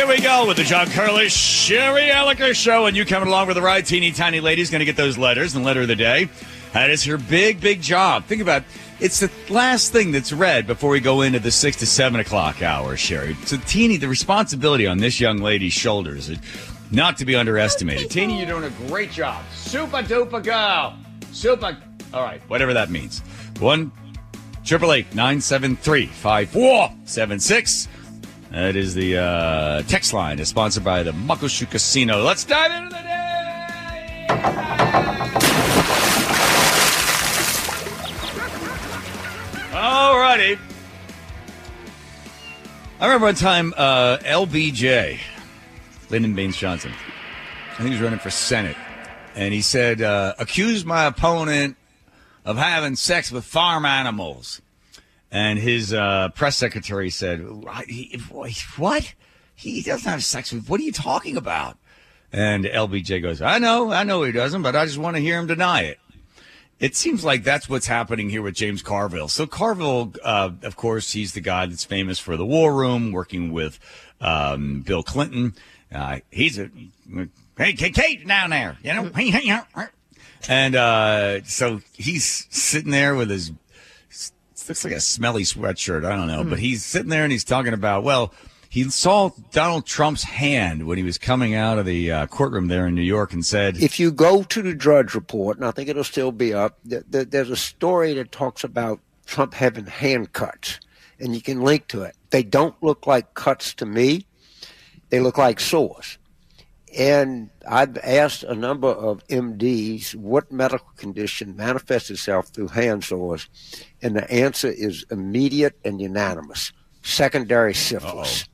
Here we go with the John Curley Sherry Elliker Show, and you coming along with the ride. Teeny tiny lady's going to get those letters and letter of the day. That is her big, big job. Think about it. It's the last thing that's read before we go into the six to seven o'clock hour, Sherry. So, Teeny, the responsibility on this young lady's shoulders is not to be underestimated. Teeny, you're doing a great job. Super duper girl. Super. All right, whatever that means. One triple eight nine seven three five four seven six. That is the uh, text line. Is sponsored by the Muckleshoot Casino. Let's dive into the day. All righty. I remember one time uh, LBJ, Lyndon Baines Johnson, I think he was running for Senate, and he said, uh, accuse my opponent of having sex with farm animals. And his uh, press secretary said, What? He doesn't have sex with. What are you talking about? And LBJ goes, I know, I know he doesn't, but I just want to hear him deny it. It seems like that's what's happening here with James Carville. So Carville, uh, of course, he's the guy that's famous for the War Room, working with um, Bill Clinton. Uh, he's a hey, Kate down there, you know. And uh, so he's sitting there with his looks like a smelly sweatshirt. I don't know, but he's sitting there and he's talking about well. He saw Donald Trump's hand when he was coming out of the uh, courtroom there in New York and said, If you go to the Drudge Report, and I think it'll still be up, th- th- there's a story that talks about Trump having hand cuts, and you can link to it. They don't look like cuts to me, they look like sores. And I've asked a number of MDs what medical condition manifests itself through hand sores, and the answer is immediate and unanimous secondary syphilis.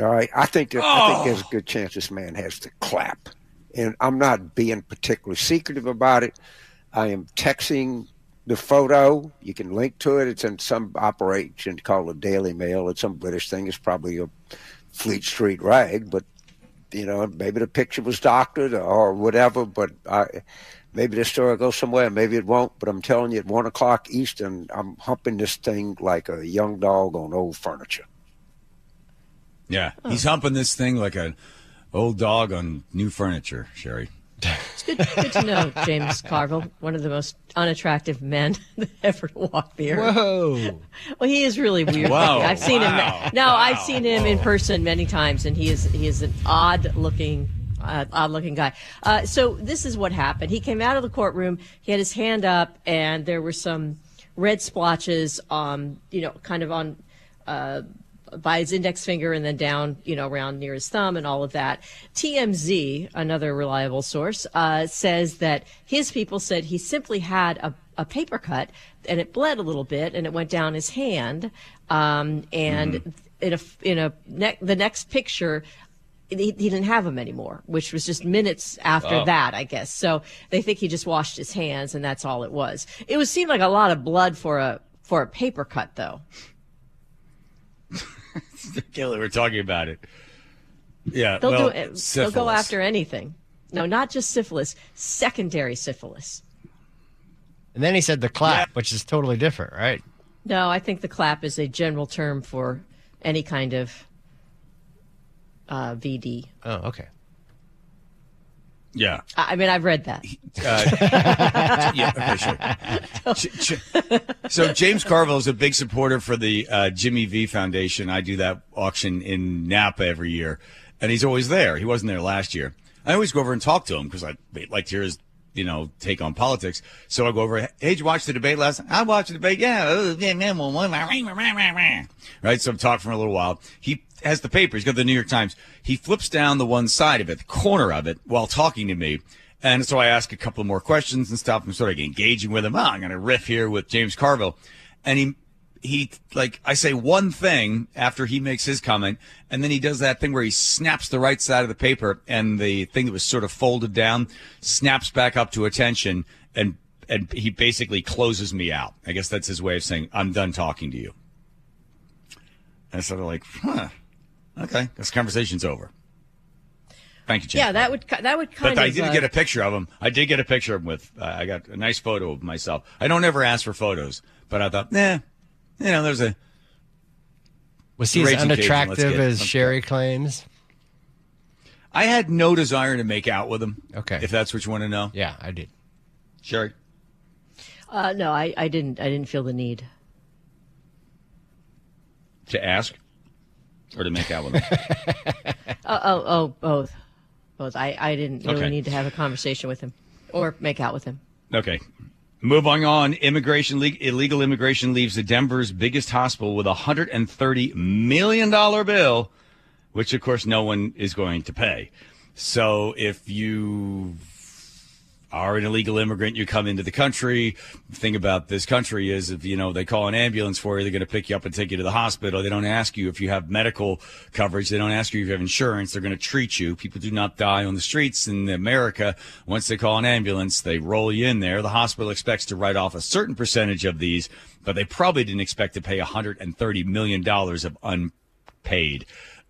All right, I think that, I think there's a oh. good chance this man has the clap, and I'm not being particularly secretive about it. I am texting the photo. You can link to it. It's in some operation called the Daily Mail. It's some British thing. It's probably a Fleet Street rag, but you know, maybe the picture was doctored or whatever. But I, maybe the story goes somewhere, maybe it won't. But I'm telling you, at one o'clock Eastern, I'm humping this thing like a young dog on old furniture. Yeah, he's humping this thing like an old dog on new furniture, Sherry. It's good, good to know James Carville, one of the most unattractive men that ever walked the earth. Whoa. Well, he is really weird. Wow, I've seen wow, him. No, I've seen him in person many times, and he is he is an odd looking. Uh, odd looking guy. Uh, so this is what happened. He came out of the courtroom. He had his hand up, and there were some red splotches, um, you know, kind of on uh, by his index finger and then down, you know, around near his thumb and all of that. TMZ, another reliable source, uh, says that his people said he simply had a, a paper cut and it bled a little bit and it went down his hand. Um, and in a, in a, ne- the next picture, he, he didn't have them anymore, which was just minutes after that, I guess. So they think he just washed his hands and that's all it was. It would seem like a lot of blood for a, for a paper cut though. Kelly, we're talking about it. Yeah, They'll well, do it. They'll go after anything. No, not just syphilis, secondary syphilis. And then he said the clap, which is totally different, right? No, I think the clap is a general term for any kind of uh, VD. Oh, okay. Yeah. I mean, I've read that. Uh, yeah, okay, sure. So James Carville is a big supporter for the uh, Jimmy V Foundation. I do that auction in Napa every year, and he's always there. He wasn't there last year. I always go over and talk to him because I like to hear his, you know, take on politics. So I go over. Hey, did you watch the debate last night? I watched the debate. Yeah. Right. So I'm talking for a little while. He has the paper. He's got the New York Times. He flips down the one side of it, the corner of it, while talking to me. And so I ask a couple more questions and stuff. I'm sort of engaging with him. Oh, I'm going to riff here with James Carville. And he, he, like, I say one thing after he makes his comment, and then he does that thing where he snaps the right side of the paper and the thing that was sort of folded down snaps back up to attention and, and he basically closes me out. I guess that's his way of saying, I'm done talking to you. And sort of like, huh, okay, this conversation's over. Thank you, James. Yeah, that would ki- that would kind But of. I did uh, get a picture of him. I did get a picture of him with. Uh, I got a nice photo of myself. I don't ever ask for photos, but I thought, nah, you know, there's a. Was he as Raging Cajun, let's unattractive get- as Sherry claims? I had no desire to make out with him. Okay. If that's what you want to know. Yeah, I did. Sherry. Uh, no, I, I didn't. I didn't feel the need. To ask or to make out with him? Oh, oh, oh both, both. I, I didn't really Okay. need to have a conversation with him or make out with him. Okay. Moving on, immigration le- illegal immigration leaves the Denver's biggest hospital with a hundred and thirty million dollar bill, which of course no one is going to pay. So if you are an illegal immigrant, you come into the country. The thing about this country is if, you know, they call an ambulance for you, they're going to pick you up and take you to the hospital. They don't ask you if you have medical coverage. They don't ask you if you have insurance. They're going to treat you. People do not die on the streets in America. Once they call an ambulance, they roll you in there. The hospital expects to write off a certain percentage of these, but they probably didn't expect to pay $130 million of unpaid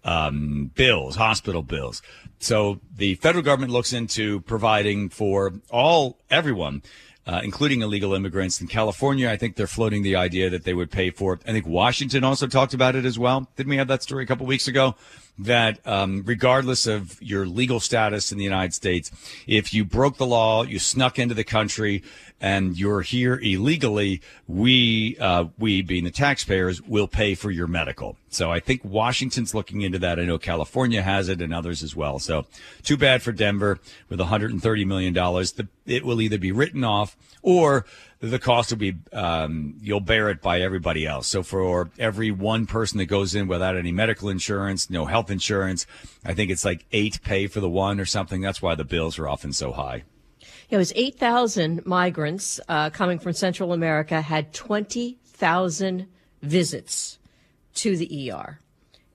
um, bills, hospital bills. So the federal government looks into providing for all, everyone, uh, including illegal immigrants. In California, I think they're floating the idea that they would pay for it. I think Washington also talked about it as well. Didn't we have that story a couple weeks ago? That um, regardless of your legal status in the United States, if you broke the law, you snuck into the country, and you're here illegally, we, uh, we being the taxpayers, will pay for your medical. So I think Washington's looking into that. I know California has it and others as well. So too bad for Denver with $130 million. It will either be written off or the cost will be, um, you'll bear it by everybody else. So for every one person that goes in without any medical insurance, no health insurance, I think it's like eight pay for the one or something. That's why the bills are often so high. It was 8,000 migrants uh, coming from Central America had 20,000 visits to the ER.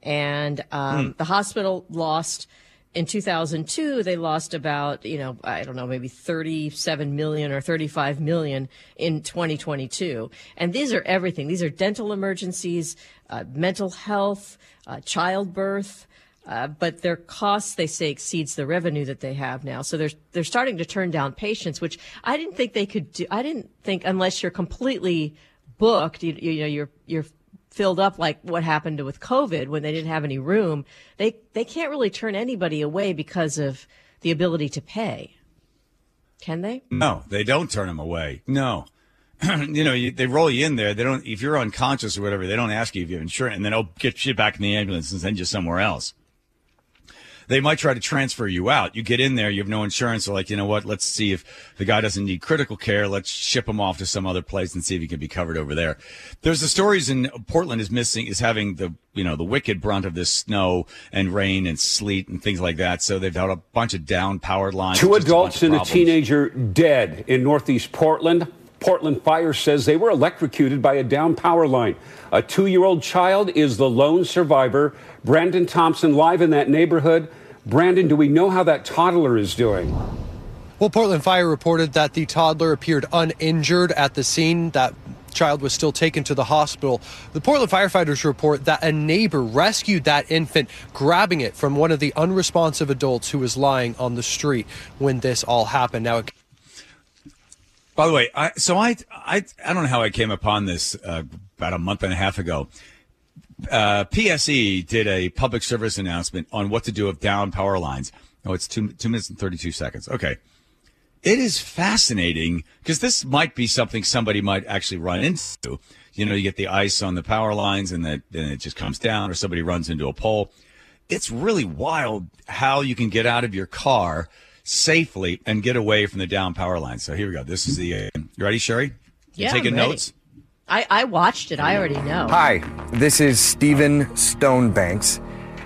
And um, the hospital lost, in 2002, they lost about, you know, I don't know, maybe 37 million or 35 million in 2022. And these are everything. These are dental emergencies, uh, mental health, uh, childbirth. Uh, but their costs, they say, exceeds the revenue that they have now. So they're they're starting to turn down patients, which I didn't think they could do. I didn't think unless you're completely booked, you, you know, you're you're filled up like what happened with COVID when they didn't have any room. They they can't really turn anybody away because of the ability to pay. Can they? No, they don't turn them away. No. you know, you, they roll you in there. They don't, if you're unconscious or whatever, they don't ask you if you have insurance and then, oh, get you back in the ambulance and send you somewhere else. They might try to transfer you out. You get in there, you have no insurance. They're like, you know what? Let's see if the guy doesn't need critical care. Let's ship him off to some other place and see if he can be covered over there. There's the stories in Portland is missing, is having the, you know, the wicked brunt of this snow and rain and sleet and things like that. So they've had a bunch of down powered lines. Two just a adults and a teenager dead in northeast Portland. Portland Fire says they were electrocuted by a down power line. A two year old child is the lone survivor. Brandon Thompson live in that neighborhood. Brandon, do we know how that toddler is doing? Well, Portland Fire reported that the toddler appeared uninjured at the scene. That child was still taken to the hospital. The Portland firefighters report that a neighbor rescued that infant, grabbing it from one of the unresponsive adults who was lying on the street when this all happened. Now, it By the way, I, so I, I, I don't know how I came upon this uh, about a month and a half ago. Uh, PSE did a public service announcement on what to do with down power lines. Oh, it's two two minutes and thirty two seconds. Okay, it is fascinating because this might be something somebody might actually run into. You know, you get the ice on the power lines, and that then it just comes down, or somebody runs into a pole. It's really wild how you can get out of your car safely and get away from the down power lines. So here we go. This is the. Uh, you ready, Sherry? You Yeah, taking notes? I, I watched it. I already know. Hi, this is Stephen Stonebanks.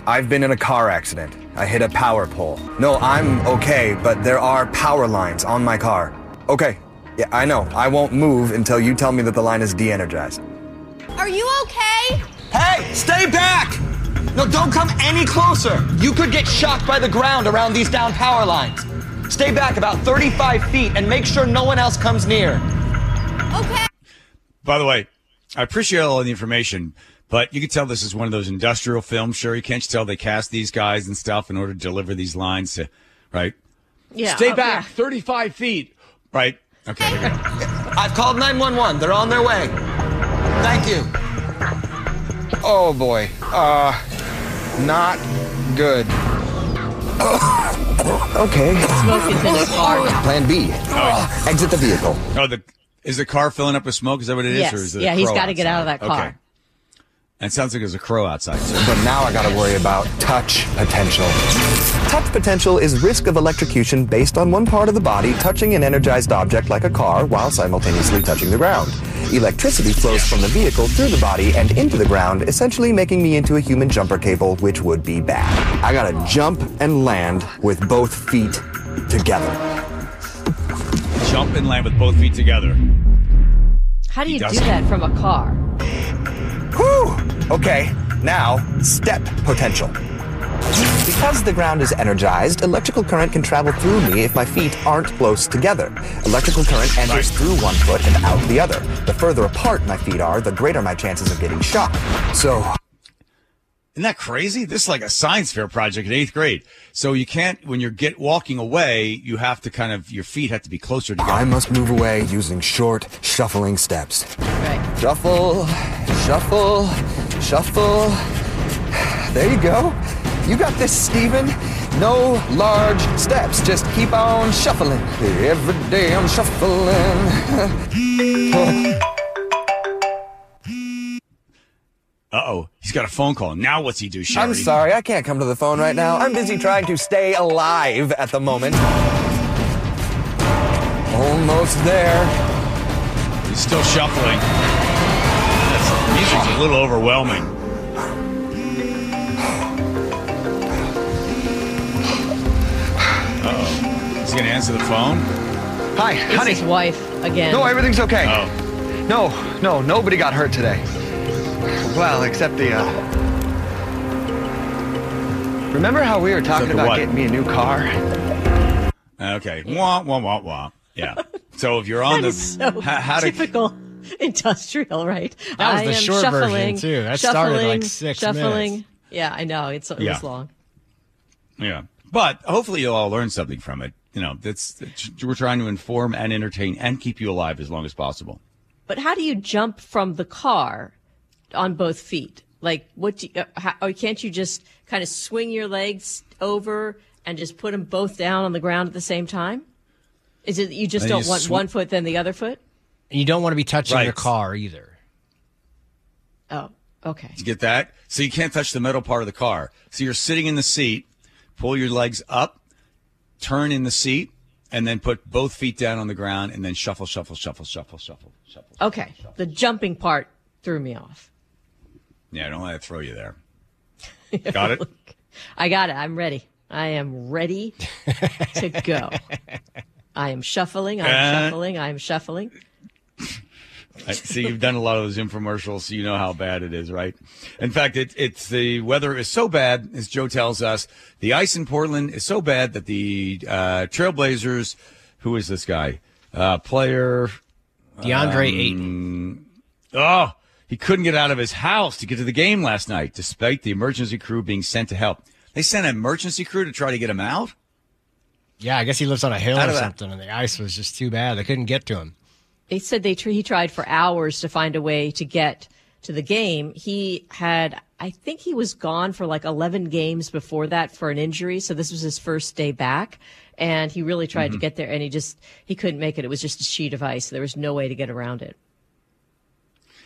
I've been in a car accident. I hit a power pole. No, I'm okay, but there are power lines on my car. Okay, yeah, I know. I won't move until you tell me that the line is de energized. Are you okay? Hey, stay back! No, don't come any closer. You could get shocked by the ground around these down power lines. Stay back about 35 feet and make sure no one else comes near. Okay. By the way, I appreciate all the information, but you can tell this is one of those industrial films. Sure, you can't you tell they cast these guys and stuff in order to deliver these lines to, right? yeah. Stay oh, back, yeah. 35 feet. Right? Okay, there we go. I've called 911. They're on their way. Thank you. Oh boy. Uh, not good. Okay. Smoke is in his car. Plan B. Exit the vehicle. Oh, the is the car filling up with smoke? Is that what it is? Yes. Or is it a Yeah, he's gotta get out of that car. Okay. And it sounds like there's a crow outside. So But now I gotta worry about touch potential. Touch potential is risk of electrocution based on one part of the body touching an energized object like a car while simultaneously touching the ground. Electricity flows from the vehicle through the body and into the ground, essentially making me into a human jumper cable, which would be bad. I gotta jump and land with both feet together. Jump and land with both feet together. How do you do that from a car? Whew! Okay, now step potential. Because the ground is energized, electrical current can travel through me if my feet aren't close together. Electrical current enters through one foot and out the other. The further apart my feet are, the greater my chances of getting shocked. So, Isn't that crazy? This is like a science fair project in eighth grade. So you can't when you're get walking away, you have to kind of your feet have to be closer together. I must move away using short, shuffling steps. Right. Shuffle, shuffle, shuffle. There you go. You got this, Steven. No large steps. Just keep on shuffling. Every day I'm shuffling. Uh oh, he's got a phone call. Now what's he do, Sherry? I'm sorry, I can't come to the phone right now. I'm busy trying to stay alive at the moment. Almost there. He's still shuffling. That's, the music's a little overwhelming. Uh oh. He's gonna answer the phone. Hi, It's honey. his wife again. No, everything's okay. Oh. No, no, nobody got hurt today. Well, except the, uh. Remember how we were talking about what? getting me a new car? Okay. Wah wah wah wah. Yeah. So if you're on That the is so how, how to typical industrial, right? That was I the am short version, shuffling, too. That started like six shuffling. minutes. Yeah, I know. It's it Yeah. was long. Yeah. But hopefully you'll all learn something from it. You know, that's, that's we're trying to inform and entertain and keep you alive as long as possible. But how do you jump from the car on both feet? Like, what? Do you, uh, how, can't you just kind of swing your legs over and just put them both down on the ground at the same time? Is it you just Then don't you want sw- one foot then the other foot? And you don't want to be touching your car either. Oh, okay. You get that? So you can't touch the metal part of the car. So you're sitting in the seat, pull your legs up, turn in the seat, and then put both feet down on the ground and then shuffle, shuffle, shuffle, shuffle, shuffle, shuffle. Okay. The jumping part threw me off. Yeah, I don't want to throw you there. Got it? I got it. I'm ready. I am ready to go. I am shuffling. I'm Uh, shuffling. I'm shuffling. I see you've done a lot of those infomercials, so you know how bad it is, right? In fact, it, it's the weather is so bad, as Joe tells us, the ice in Portland is so bad that the uh, Trailblazers, who is this guy? Uh, player, DeAndre Um, Ayton. oh, he couldn't get out of his house to get to the game last night, despite the emergency crew being sent to help. They sent an emergency crew to try to get him out. Yeah, I guess he lives on a hill Out or something, and the ice was just too bad. They couldn't get to him. They said they tr- he tried for hours to find a way to get to the game. He had, I think he was gone for like 11 games before that for an injury. So this was his first day back. And he really tried to mm-hmm. get there and he just, he couldn't make it. It was just a sheet of ice. There was no way to get around it.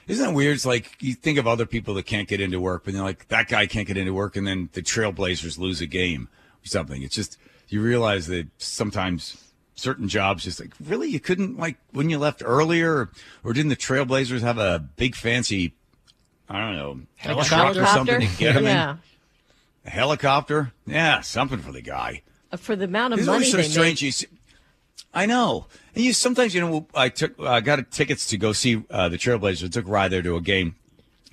Isn't that weird? It's like you think of other people that can't get into work, but they're like, that guy can't get into work, and then the Trailblazers lose a game or something. It's just, you realize that sometimes certain jobs just like, really? You couldn't, like, when you left earlier? Or didn't the Trailblazers have a big fancy, I don't know, truck or something to get him yeah. in? A helicopter? Yeah, something for the guy. For the amount of money so strange. See, I know. And you sometimes, you know, I took, I got tickets to go see uh, the Trailblazers. I took a ride there to a game.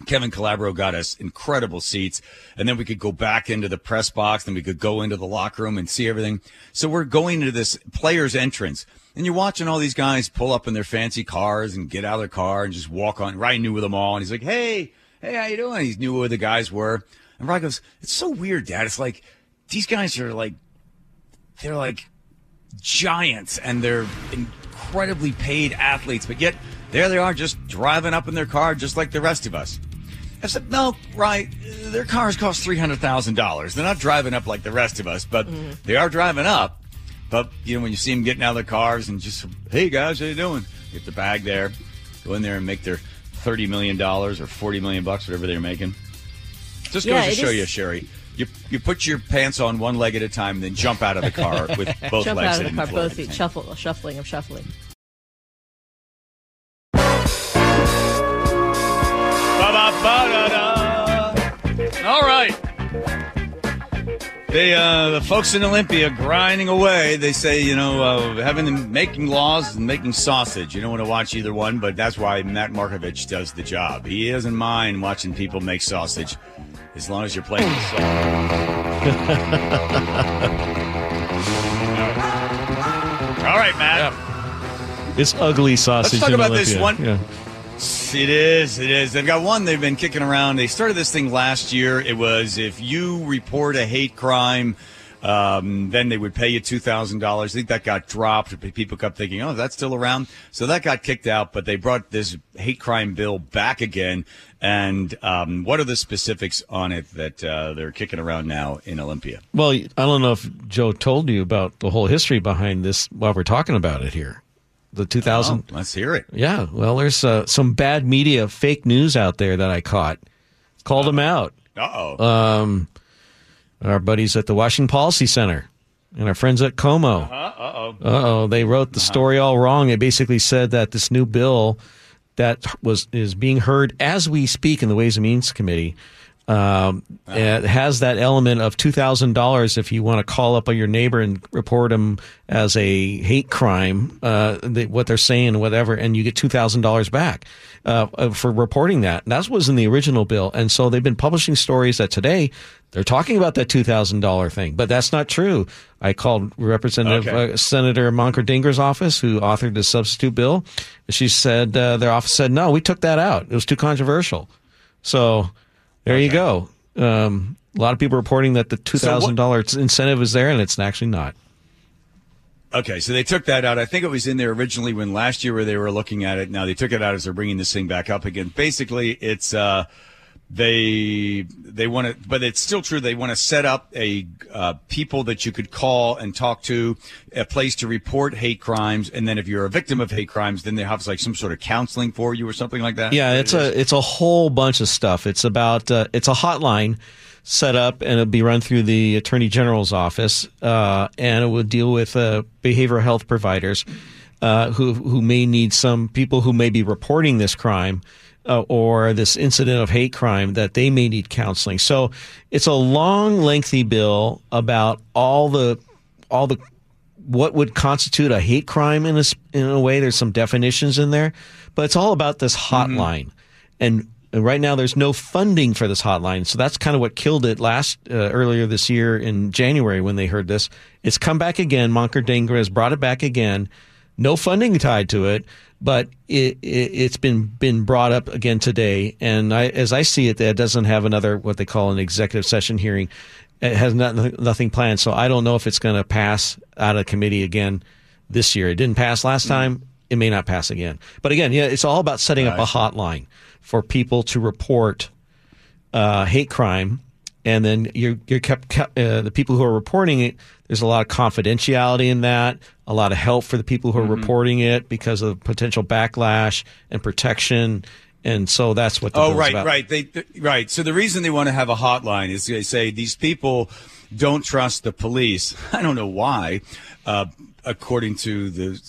Kevin Calabro got us incredible seats, and then we could go back into the press box, then we could go into the locker room and see everything. So we're going into this player's entrance, and you're watching all these guys pull up in their fancy cars and get out of their car and just walk on. Ryan knew with them all, and he's like, "Hey, hey, how you doing?" He knew who the guys were, and Ryan goes, "It's so weird, Dad. It's like these guys are like, they're like giants and they're incredibly paid athletes, but yet there they are just driving up in their car just like the rest of us. I said, no, right. Their cars cost three hundred thousand dollars. They're not driving up like the rest of us, but mm-hmm. they are driving up. But you know, when you see them getting out of their cars and just, hey guys, how you doing? Get the bag there, go in there and make their thirty million dollars or forty million bucks, whatever they're making. Just Yeah, goes to show is- you, Sherry. You you put your pants on one leg at a time, then jump out of the car with both Jump legs out of the car, both feet, shuffle, shuffling. I'm shuffling. All right. They, uh, the folks in Olympia grinding away. They say, you know, uh, having them making laws and making sausage. You don't want to watch either one, but that's why Matt Marcovich does the job. He doesn't mind watching people make sausage as long as you're playing the song. All right, Matt. This ugly sausage. Let's talk about this one. Yeah. It is. It is. They've got one they've been kicking around. They started this thing last year. It was if you report a hate crime, um, then they would pay you two thousand dollars. I think that got dropped. People kept thinking, "Oh, that's still around." So that got kicked out. But they brought this hate crime bill back again. And um, what are the specifics on it that uh, they're kicking around now in Olympia? Well, I don't know if Joe told you about the whole history behind this while we're talking about it here. The 2000. Oh, let's hear it. Yeah. Well, there's uh, some bad media, fake news out there that I caught. Called them out. Uh oh. Um, our buddies at the Washington Policy Center and our friends at KOMO. Uh oh. Uh oh, they wrote the story all wrong. They basically said that this new bill that was is being heard as we speak in the Ways and Means Committee um, it has that element of two thousand dollars if you want to call up on your neighbor and report them as a hate crime, uh, they, what they're saying, whatever, and you get two thousand dollars back uh, uh, for reporting that. And that was in the original bill, and so they've been publishing stories that today they're talking about that two thousand dollar thing, but that's not true. I called Representative Okay. uh, Senator Manka Dhingra's office, who authored the substitute bill. She said uh, their office said no, we took that out. It was too controversial. So there you go. Um, a lot of people reporting that the two thousand dollars incentive is there, and it's actually not. Okay, so they took that out. I think it was in there originally when last year where they were looking at it. Now they took it out as they're bringing this thing back up again. Basically, it's uh, they they want to, but it's still true. They want to set up a uh, people that you could call and talk to, a place to report hate crimes, and then if you're a victim of hate crimes, then they have like some sort of counseling for you or something like that. Yeah, it's a it's a whole bunch of stuff. It's about uh, it's a hotline set up and it'll be run through the attorney general's office, uh, and it will deal with uh, behavioral health providers uh, who who may need some people who may be reporting this crime. Uh, or this incident of hate crime that they may need counseling. So it's a long, lengthy bill about all the all the what would constitute a hate crime in a, in a way. There's some definitions in there, but it's all about this hotline. And, and right now, there's no funding for this hotline. So that's kind of what killed it last uh, earlier this year in January when they heard this. It's come back again. Manka Dhingra has brought it back again. No funding tied to it, but it, it, it's been been brought up again today. And I, as I see it, that doesn't have another what they call an executive session hearing. It has not, nothing planned, so I don't know if it's going to pass out of committee again this year. It didn't pass last time. It may not pass again. But again, yeah, it's all about setting up a hotline for people to report uh, hate crime, and then you're you're kept, kept uh, the people who are reporting it. There's a lot of confidentiality in that, a lot of help for the people who are reporting it because of potential backlash and protection, and so that's what. The Oh, right, about. right. They, th- right. So the reason they want to have a hotline is they say these people don't trust the police. I don't know why. Uh, according to the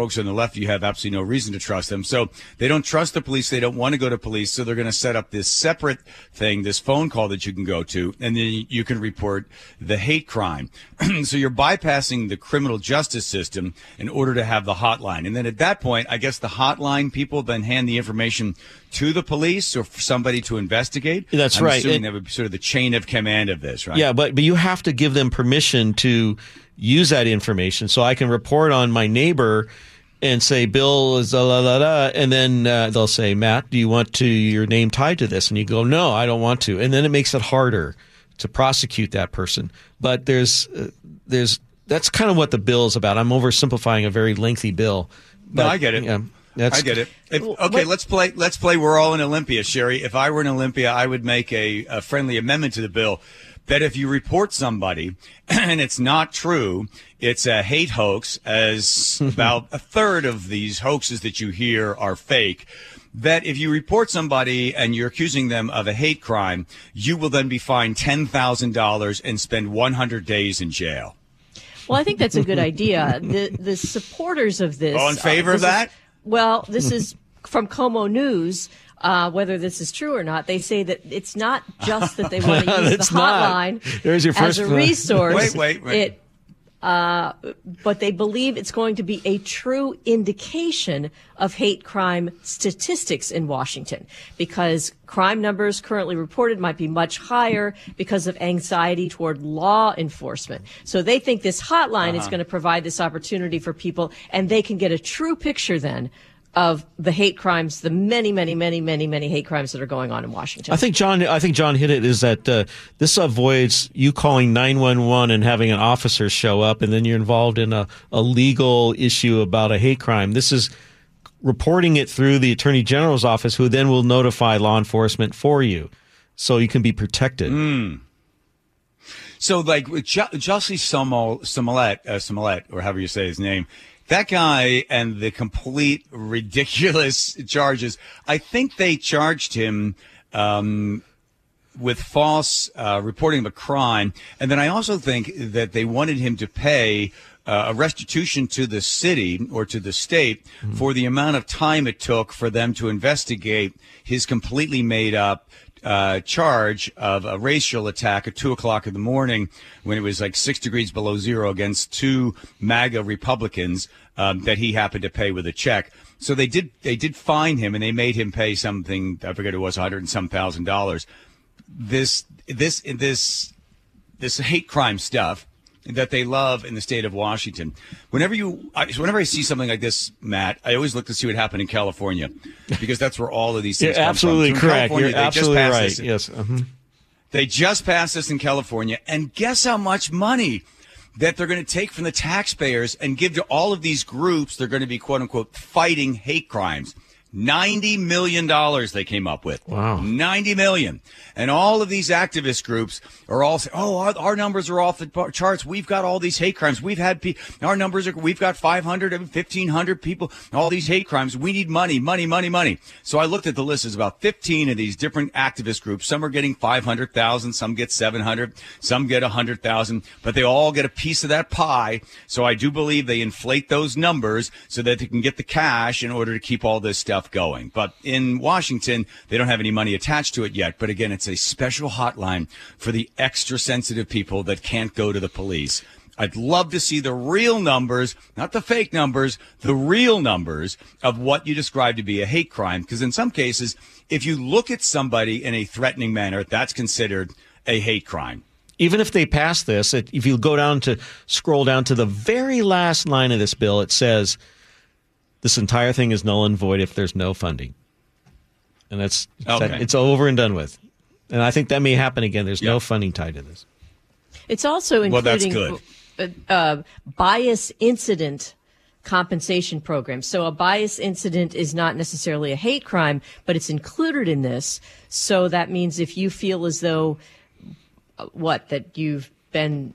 folks on the left, you have absolutely no reason to trust them. So they don't trust the police. They don't want to go to police. So they're going to set up this separate thing, this phone call that you can go to, and then you can report the hate crime. so you're bypassing the criminal justice system in order to have the hotline. And then at that point, I guess the hotline people then hand the information to the police or for somebody to investigate. That's I'm right. Assuming And- that would be sort of the chain of command of this, right? Yeah, but but you have to give them permission to use that information. So I can report on my neighbor and say Bill is la la la, la and then uh, they'll say Matt, do you want to your name tied to this? And you go, no, I don't want to. And then it makes it harder to prosecute that person. But there's uh, there's that's kind of what the bill is about. I'm oversimplifying a very lengthy bill. No, But, I get it. Yeah, That's I get it. If, okay, what- let's play. Let's play. We're all in Olympia, Sherry. If I were in Olympia, I would make a, a friendly amendment to the bill that if you report somebody and it's not true, it's a hate hoax. As about a third of these hoaxes that you hear are fake. That if you report somebody and you're accusing them of a hate crime, you will then be fined ten thousand dollars and spend one hundred days in jail. Well, I think that's a good idea. The the supporters of this. All in favor of this is- that? well, this is from KOMO News. Uh, whether this is true or not, they say that it's not just that they want to use It's the not. hotline There's your as a resource. Wait, wait, wait. It, uh, but they believe it's going to be a true indication of hate crime statistics in Washington because crime numbers currently reported might be much higher because of anxiety toward law enforcement. So they think this hotline is going to provide this opportunity for people and they can get a true picture then of the hate crimes, the many, many, many, many, many hate crimes that are going on in Washington. I think John. I think John hit it. Is that uh, this avoids you calling nine one one and having an officer show up, and then you're involved in a, a legal issue about a hate crime. This is reporting it through the attorney general's office, who then will notify law enforcement for you, so you can be protected. So, like with jo- Jussie Smollett, Smollett, uh, Smollett, or however you say his name, that guy and the complete ridiculous charges. I think they charged him um, with false uh, reporting of a crime, and then I also think that they wanted him to pay. Uh, a restitution to the city or to the state for the amount of time it took for them to investigate his completely made up uh, charge of a racial attack at two o'clock in the morning when it was like six degrees below zero against two MAGA Republicans um, that he happened to pay with a check. So they did they did fine him and they made him pay something I forget it was a hundred and some thousand dollars. This this this this hate crime stuff that they love in the state of Washington. Whenever you, I, whenever I see something like this, Matt, I always look to see what happened in California because that's where all of these You're things come absolutely correct. You're they just absolutely right. this- Yes. mhm. They just passed this in California, and guess how much money that they're going to take from the taxpayers and give to all of these groups. They're going to be quote unquote fighting hate crimes. Ninety million dollars they came up with. Wow. Ninety million, and all of these activist groups are all saying, "Oh, our, our numbers are off the charts. We've got all these hate crimes. We've had pe- our numbers are. We've got 500, 1500 people. All these hate crimes. We need money, money, money, money." So I looked at the list. There's about fifteen of these different activist groups. Some are getting five hundred thousand. Some get seven hundred. Some get a hundred thousand. But they all get a piece of that pie. So I do believe they inflate those numbers so that they can get the cash in order to keep all this stuff going. But in Washington, they don't have any money attached to it yet. But again, it's a special hotline for the extra sensitive people that can't go to the police. I'd love to see the real numbers, not the fake numbers, the real numbers of what you describe to be a hate crime. Because in some cases, if you look at somebody in a threatening manner, that's considered a hate crime. even if they pass this, if you go down to scroll down to the very last line of this bill, it says this entire thing is null and void if there's no funding, and that's Okay. it's over and done with. And I think that may happen again. There's no funding tied to this. It's also Well, that's including uh, uh, bias incident compensation programs. So a bias incident is not necessarily a hate crime, but it's included in this. So that means if you feel as though uh, what that you've been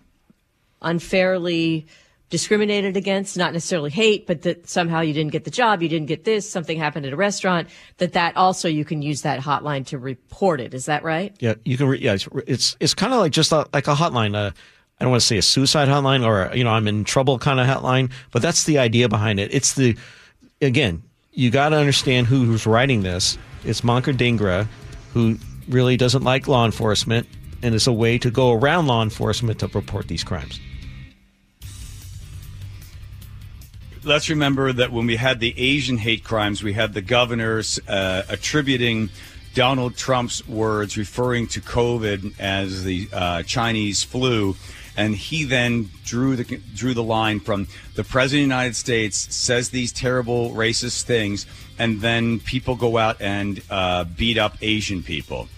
unfairly discriminated against, not necessarily hate, but that somehow you didn't get the job, you didn't get this, something happened at a restaurant, that that also you can use that hotline to report it. Is that right? Yeah, you can. Re- yeah, it's it's, it's kind of like just a, like a hotline. Uh, I don't want to say a suicide hotline or you know I'm in trouble kind of hotline, but that's the idea behind it. It's the again, you got to understand who, who's writing this. It's Manka Dhingra, who really doesn't like law enforcement, and it's a way to go around law enforcement to report these crimes. Let's remember that when we had the Asian hate crimes, we had the governors uh, attributing Donald Trump's words, referring to COVID as the uh, Chinese flu. And he then drew the drew the line from the president of the United States says these terrible racist things, and then people go out and uh, beat up Asian people.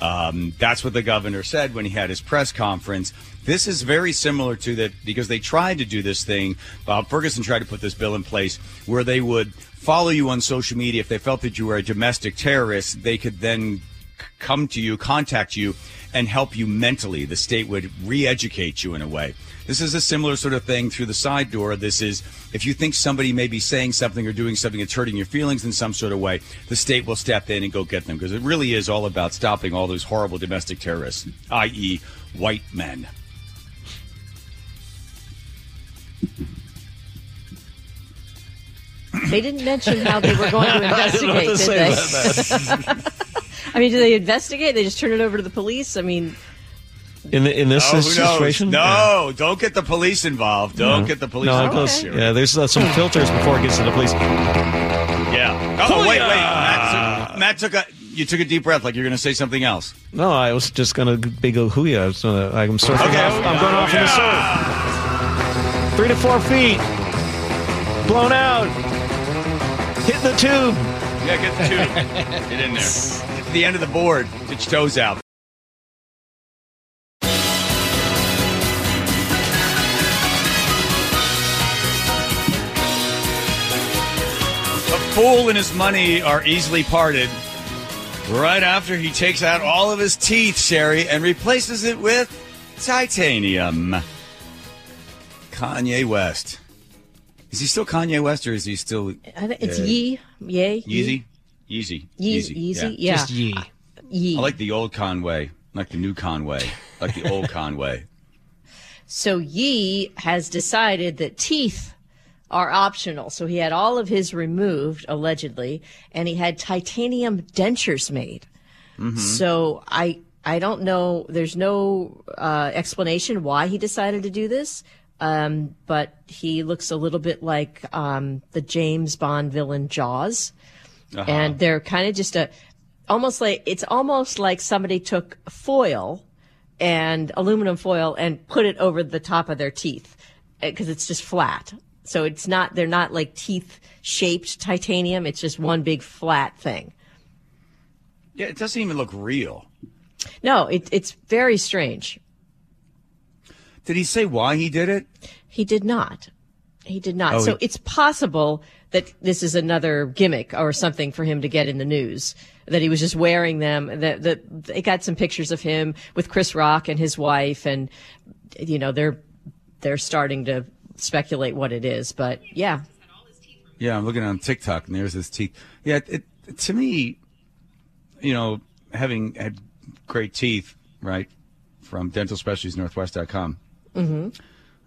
Um, that's what the governor said when he had his press conference. This is very similar to that because they tried to do this thing. Bob Ferguson tried to put this bill in place where they would follow you on social media if they felt that you were a domestic terrorist. They could then come to you, contact you, and help you mentally. The state would re-educate you in a way. This is a similar sort of thing through the side door. This is if you think somebody may be saying something or doing something that's hurting your feelings in some sort of way, the state will step in and go get them because it really is all about stopping all those horrible domestic terrorists, i.e., white men. They didn't mention how they were going to I don't know what investigate, to did they? I mean, do they investigate? They just turn it over to the police? I mean, In the, in this Oh, who knows? situation, No, don't get the police involved. Don't No. get the police No, it involved. goes, Sherry. yeah, there's uh, some filters before it gets to the police. Yeah. Oh, wait, wait. Matt took, Matt took a. You took a deep breath, like you're going to say something else. No, I was just gonna big a hooyah. So I'm surfing Okay, off. I'm going off in the surf. Three to four feet. Blown out. Hit the tube. Yeah, get the tube. get in there. Get to the end of the board. Get your toes out. A fool and his money are easily parted right after he takes out all of his teeth, Sherry, and replaces it with titanium. Kanye West. Is he still Kanye West or is he still I think it's uh, Yee. Yay. Yeezy? Yeezy. Yeezy. Yeezy. Yeah. Just ye. Yee. I like the old Conway, I like the new Conway, I like the old Conway. So Yee has decided that teeth are optional. So he had all of his removed, allegedly, and he had titanium dentures made. So I I don't know. There's no uh, explanation why he decided to do this. Um, but he looks a little bit like um, the James Bond villain Jaws, and they're kind of just a almost like it's almost like somebody took foil and aluminum foil and put it over the top of their teeth because it's just flat. So it's not they're not like teeth shaped titanium. It's just one big flat thing. Yeah, it doesn't even look real. No, it, it's very strange. Did he say why he did it? He did not. He did not. Oh, so he- it's possible that this is another gimmick or something for him to get in the news. That he was just wearing them. That that they got some pictures of him with Chris Rock and his wife, and you know they're they're starting to speculate what it is. But yeah, Yeah, I'm looking on TikTok and there's his teeth. Yeah, it, it to me, you know, having had great teeth, right, from dentalspecialtiesnorthwest.com. Mm-hmm.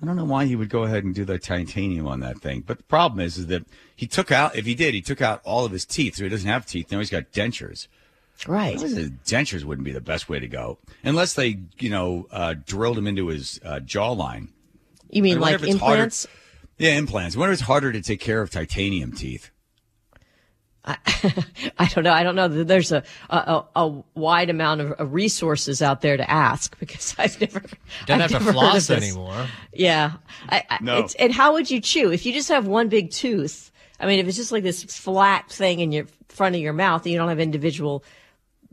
I don't know why he would go ahead and do the titanium on that thing. But the problem is, is that he took out, if he did, he took out all of his teeth. So he doesn't have teeth. Now he's got dentures. right. Dentures wouldn't be the best way to go. Unless they, you know, uh, drilled him into his uh, jawline. You mean like it's harder- implants? Yeah, implants. I wonder if it's harder to take care of titanium teeth. I don't know. I don't know. There's a a, a wide amount of, of resources out there to ask because I've never Don't I've have to never heard of floss anymore. Yeah. I, I, No. It's, and how would you chew if you just have one big tooth? I mean, if it's just like this flat thing in your front of your mouth and you don't have individual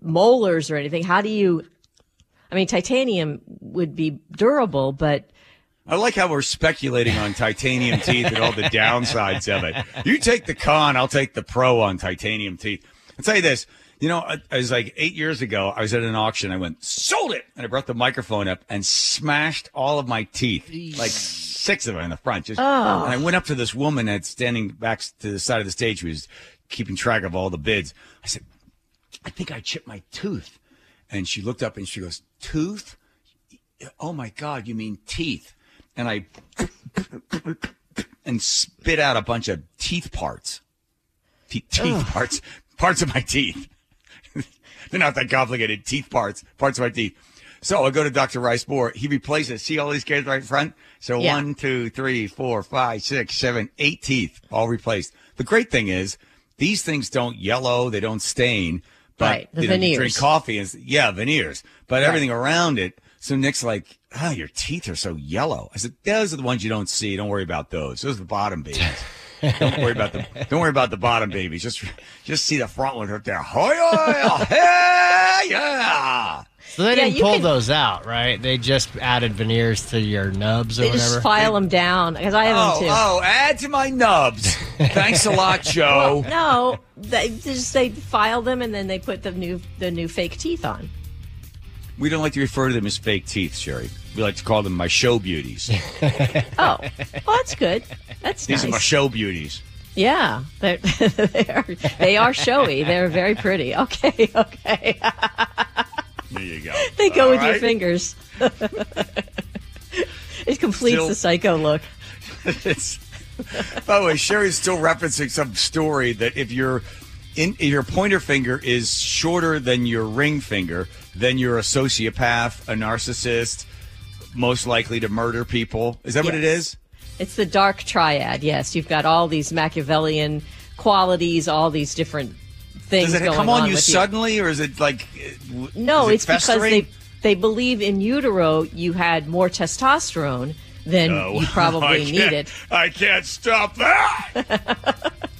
molars or anything, how do you? I mean, titanium would be durable, but I like how we're speculating on titanium teeth and all the downsides of it. You take the con, I'll take the pro on titanium teeth. I'll tell you this. You know, I, I was like eight years ago, I was at an auction. I went, sold it. And I brought the microphone up and smashed all of my teeth, like six of them in the front. Just, oh. And I went up to this woman that's standing back to the side of the stage who was keeping track of all the bids. I said, I think I chipped my tooth. And she looked up and she goes, tooth? Oh my God, you mean teeth? And I and spit out a bunch of teeth parts. Te- teeth parts, parts of my teeth. They're not that complicated. Teeth parts, parts of my teeth. So I go to Dr. Rice Moore. He replaces. See all these kids right in front? So Yeah. one, two, three, four, five, six, seven, eight teeth all replaced. The great thing is these things don't yellow. They don't stain. But Right, the you know, you veneers. drink coffee and yeah, veneers. But everything around it. So Nick's like, oh, your teeth are so yellow. I said, those are the ones you don't see. Don't worry about those. Those are the bottom babies. don't worry about the don't worry about the bottom babies. Just just see the front ones up there. Hoy, hoy, hey, yeah. So they Yeah, didn't pull can- those out, right? They just added veneers to your nubs or They whatever. just file them down because I have Oh, them too. oh, add to my nubs. Thanks a lot, Joe. No, they just they file them and then they put the new the new fake teeth on. We don't like to refer to them as fake teeth, Sherry. We like to call them my show beauties. Oh, well, that's good. That's These nice. are my show beauties. Yeah, they're, they are they are showy. They're very pretty. Okay, okay. There you go. They go All with your fingers. it completes Still- the psycho look. By the way, Sherry's still referencing some story that if your in, if your pointer finger is shorter than your ring finger, then you're a sociopath, a narcissist, most likely to murder people. Is that what it Yes. is? It's the dark triad. Yes, you've got all these Machiavellian qualities, all these different things. Does it going come on, you with suddenly, or is it like? No, it it's because they they believe in utero you had more testosterone than No. you probably needed. I can't stop that.